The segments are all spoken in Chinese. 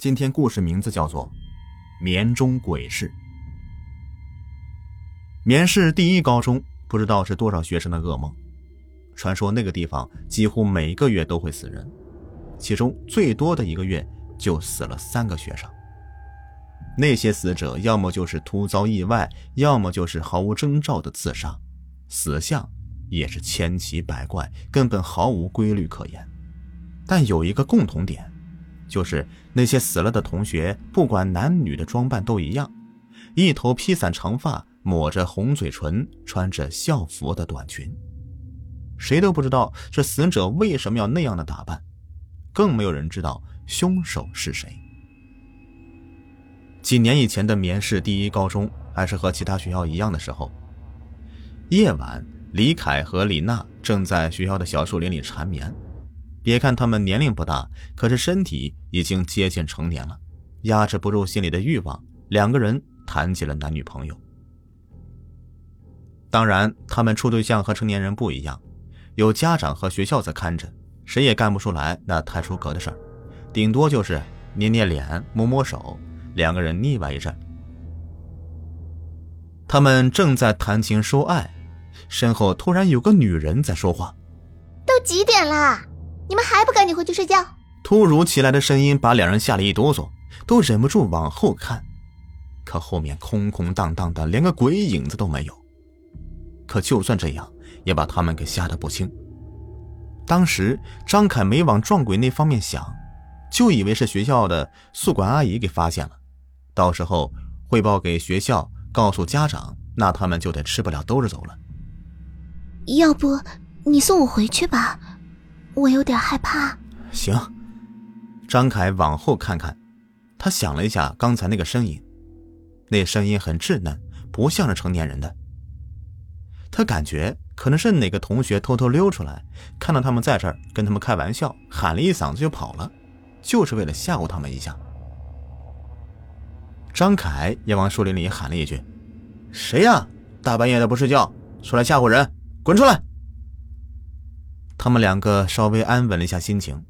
今天故事名字叫做《绵中鬼市》。绵市第一高中不知道是多少学生的噩梦。传说那个地方几乎每个月都会死人，其中最多的一个月就死了三个学生。那些死者要么就是突遭意外，要么就是毫无征兆的自杀，死相也是千奇百怪，根本毫无规律可言。但有一个共同点。就是那些死了的同学，不管男女的装扮都一样，一头披散长发，抹着红嘴唇，穿着校服的短裙。谁都不知道这死者为什么要那样的打扮，更没有人知道凶手是谁。几年以前的棉市第一高中还是和其他学校一样的时候，夜晚，李凯和李娜正在学校的小树林里缠绵。别看他们年龄不大，可是身体已经接近成年了，压制不住心里的欲望，两个人谈起了男女朋友。当然，他们处对象和成年人不一样，有家长和学校在看着，谁也干不出来那太出格的事儿，顶多就是捏捏脸、摸摸手，两个人腻歪一阵。他们正在谈情说爱，身后突然有个女人在说话：“都几点了？”你们还不赶紧回去睡觉！突如其来的声音把两人吓了一哆嗦，都忍不住往后看。可后面空空荡荡的，连个鬼影子都没有。可就算这样，也把他们给吓得不轻。当时张凯没往撞鬼那方面想，就以为是学校的宿管阿姨给发现了，到时候汇报给学校，告诉家长，那他们就得吃不了兜着走了。要不你送我回去吧。我有点害怕。行，张凯往后看看，他想了一下刚才那个声音，那声音很稚嫩，不像是成年人的。他感觉可能是哪个同学偷偷溜出来，看到他们在这儿，跟他们开玩笑，喊了一嗓子就跑了，就是为了吓唬他们一下。张凯也往树林里喊了一句：“谁呀？大半夜的不睡觉，出来吓唬人，滚出来！”他们两个稍微安稳了一下心情，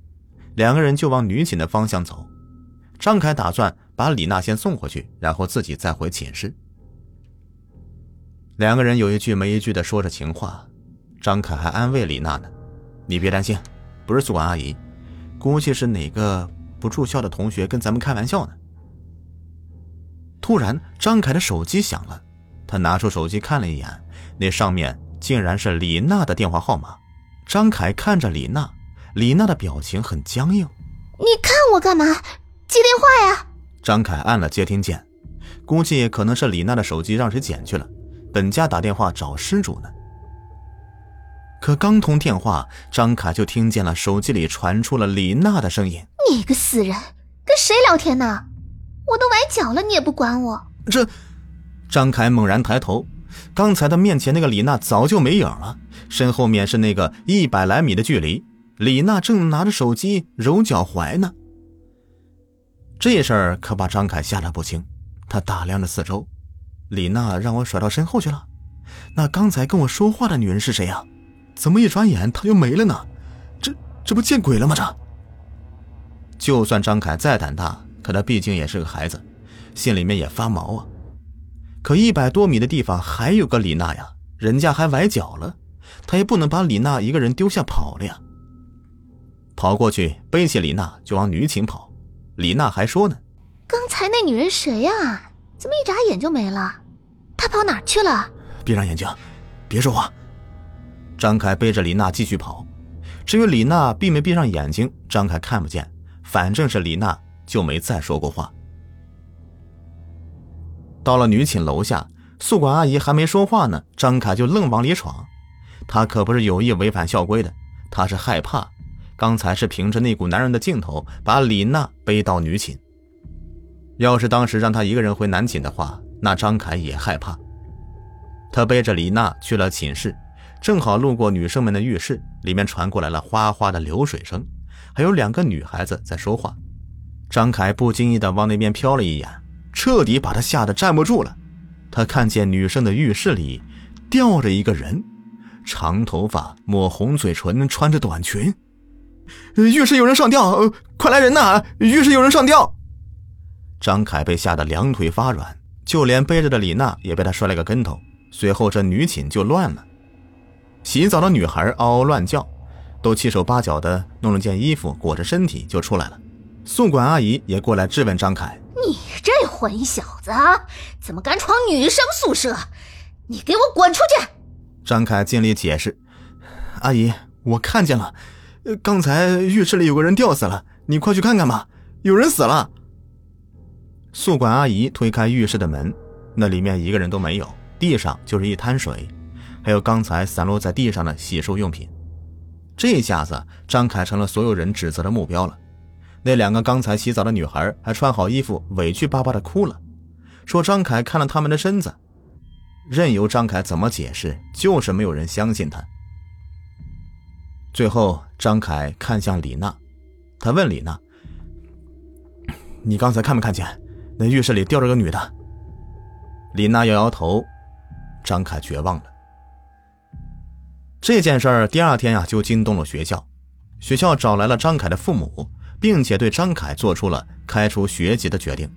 两个人就往女寝的方向走。张凯打算把李娜先送回去，然后自己再回寝室。两个人有一句没一句的说着情话，张凯还安慰李娜呢：“你别担心，不是宿管阿姨，估计是哪个不住校的同学跟咱们开玩笑呢。”突然，张凯的手机响了，他拿出手机看了一眼，那上面竟然是李娜的电话号码。张凯看着李娜，李娜的表情很僵硬。你看我干嘛？接电话呀！张凯按了接听键，估计可能是李娜的手机让谁捡去了，本家打电话找失主呢。可刚通电话，张凯就听见了手机里传出了李娜的声音：“你个死人，跟谁聊天呢？我都崴脚了，你也不管我。”这，张凯猛然抬头。刚才他面前那个李娜早就没影了，身后面是那个一百来米的距离，李娜正拿着手机揉脚踝呢。这事儿可把张凯吓得不轻，他打量着四周，李娜让我甩到身后去了。那刚才跟我说话的女人是谁呀？怎么一转眼她就没了呢？这这不见鬼了吗？这，就算张凯再胆大，可他毕竟也是个孩子，心里面也发毛啊。可一百多米的地方还有个李娜呀，人家还崴脚了，他也不能把李娜一个人丢下跑了呀。跑过去背起李娜就往女寝跑，李娜还说呢：“刚才那女人谁呀？怎么一眨眼就没了？她跑哪去了？”闭上眼睛，别说话。张凯背着李娜继续跑，至于李娜闭没闭上眼睛，张凯看不见，反正是李娜就没再说过话。到了女寝楼下，宿管阿姨还没说话呢，张凯就愣往里闯。他可不是有意违反校规的，他是害怕。刚才是凭着那股男人的劲头把李娜背到女寝。要是当时让他一个人回男寝的话，那张凯也害怕。他背着李娜去了寝室，正好路过女生们的浴室，里面传过来了哗哗的流水声，还有两个女孩子在说话。张凯不经意地往那边瞟了一眼。彻底把他吓得站不住了。他看见女生的浴室里吊着一个人，长头发，抹红嘴唇，穿着短裙。浴室有人上吊，快来人呐！浴室有人上吊！张凯被吓得两腿发软，就连背着的李娜也被他摔了个跟头。随后这女寝就乱了，洗澡的女孩嗷嗷乱叫，都七手八脚的弄了件衣服裹着身体就出来了。宿管阿姨也过来质问张凯：“你这混小子，怎么敢闯女生宿舍？你给我滚出去！”张凯尽力解释：“阿姨，我看见了，刚才浴室里有个人吊死了，你快去看看吧，有人死了。”宿管阿姨推开浴室的门，那里面一个人都没有，地上就是一滩水，还有刚才散落在地上的洗漱用品。这下子，张凯成了所有人指责的目标了。那两个刚才洗澡的女孩还穿好衣服，委屈巴巴的哭了，说张凯看了他们的身子。任由张凯怎么解释，就是没有人相信他。最后，张凯看向李娜，他问李娜：“你刚才看没看见？”那浴室里吊着个女的。李娜摇摇头，张凯绝望了。这件事儿第二天呀，就惊动了学校，学校找来了张凯的父母，并且对张凯做出了开除学籍的决定。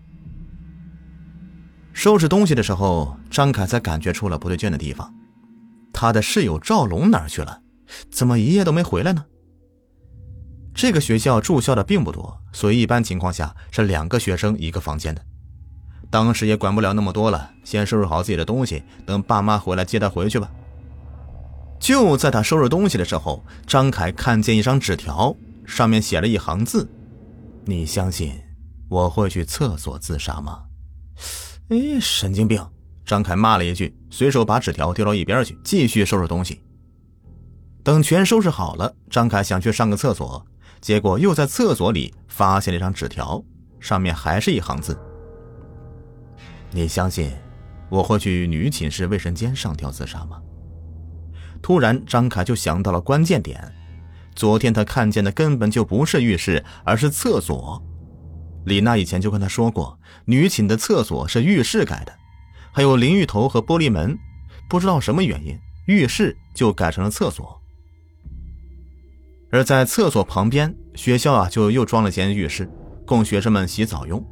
收拾东西的时候，张凯才感觉出了不对劲的地方，他的室友赵龙哪去了？怎么一夜都没回来呢？这个学校住校的并不多，所以一般情况下是两个学生一个房间的。当时也管不了那么多了，先收拾好自己的东西，等爸妈回来接他回去吧。就在他收拾东西的时候，张凯看见一张纸条，上面写了一行字：“你相信我会去厕所自杀吗？”哎，神经病！张凯骂了一句，随手把纸条丢到一边去，继续收拾东西。等全收拾好了，张凯想去上个厕所，结果又在厕所里发现了一张纸条，上面还是一行字。你相信我会去女寝室卫生间上吊自杀吗？突然，张凯就想到了关键点：昨天他看见的根本就不是浴室，而是厕所。李娜以前就跟他说过，女寝的厕所是浴室改的，还有淋浴头和玻璃门，不知道什么原因，浴室就改成了厕所。而在厕所旁边，学校啊就又装了间浴室，供学生们洗澡用。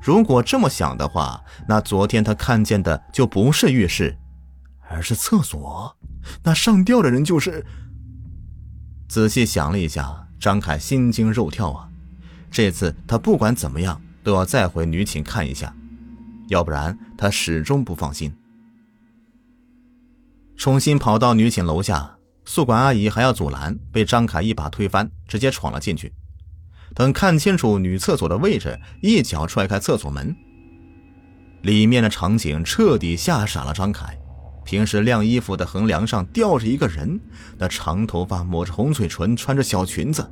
如果这么想的话，那昨天他看见的就不是浴室，而是厕所。那上吊的人就是……仔细想了一下，张凯心惊肉跳啊！这次他不管怎么样都要再回女寝看一下，要不然他始终不放心。重新跑到女寝楼下，宿管阿姨还要阻拦，被张凯一把推翻，直接闯了进去。等看清楚女厕所的位置，一脚踹开厕所门。里面的场景彻底吓傻了张凯。平时晾衣服的横梁上吊着一个人，那长头发，抹着红嘴唇，穿着小裙子。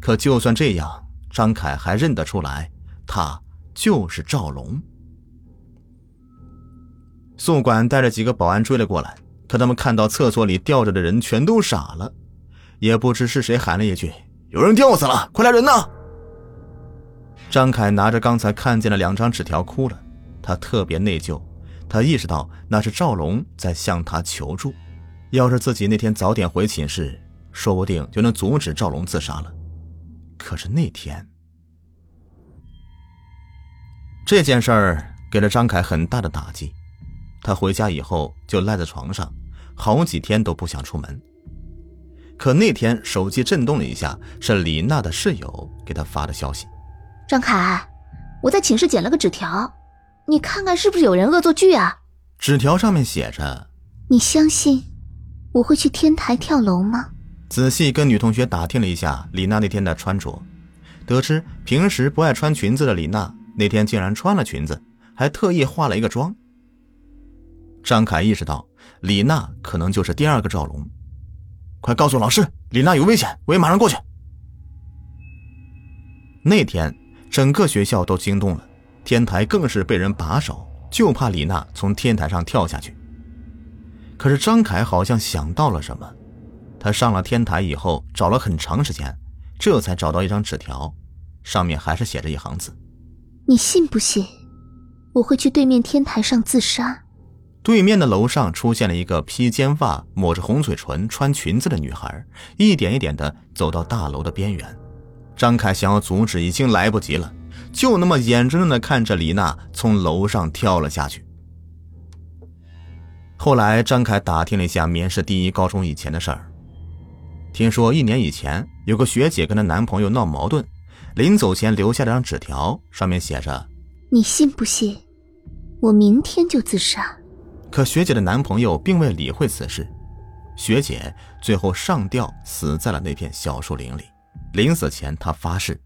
可就算这样，张凯还认得出来，他就是赵龙。宿管带着几个保安追了过来，可他们看到厕所里吊着的人，全都傻了，也不知是谁喊了一句。有人吊死了，快来人呐！张凯拿着刚才看见的两张纸条哭了，他特别内疚，他意识到那是赵龙在向他求助，要是自己那天早点回寝室，说不定就能阻止赵龙自杀了。可是那天，这件事儿给了张凯很大的打击，他回家以后就赖在床上，好几天都不想出门。可那天手机震动了一下，是李娜的室友给他发的消息。张凯，我在寝室捡了个纸条，你看看是不是有人恶作剧啊？纸条上面写着：“你相信我会去天台跳楼吗？”仔细跟女同学打听了一下李娜那天的穿着，得知平时不爱穿裙子的李娜那天竟然穿了裙子，还特意化了一个妆。张凯意识到李娜可能就是第二个赵龙。快告诉老师，李娜有危险，我也马上过去。那天，整个学校都惊动了，天台更是被人把守，就怕李娜从天台上跳下去。可是张凯好像想到了什么，他上了天台以后，找了很长时间，这才找到一张纸条，上面还是写着一行字：“你信不信，我会去对面天台上自杀？”对面的楼上出现了一个披肩发、抹着红嘴唇、穿裙子的女孩，一点一点的走到大楼的边缘。张凯想要阻止，已经来不及了，就那么眼睁睁的看着李娜从楼上跳了下去。后来，张凯打听了一下棉市第一高中以前的事儿，听说一年以前有个学姐跟她男朋友闹矛盾，临走前留下了张纸条，上面写着：“你信不信，我明天就自杀。”可学姐的男朋友并未理会此事，学姐最后上吊死在了那片小树林里。临死前，她发誓，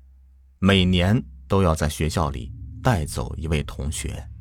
每年都要在学校里带走一位同学。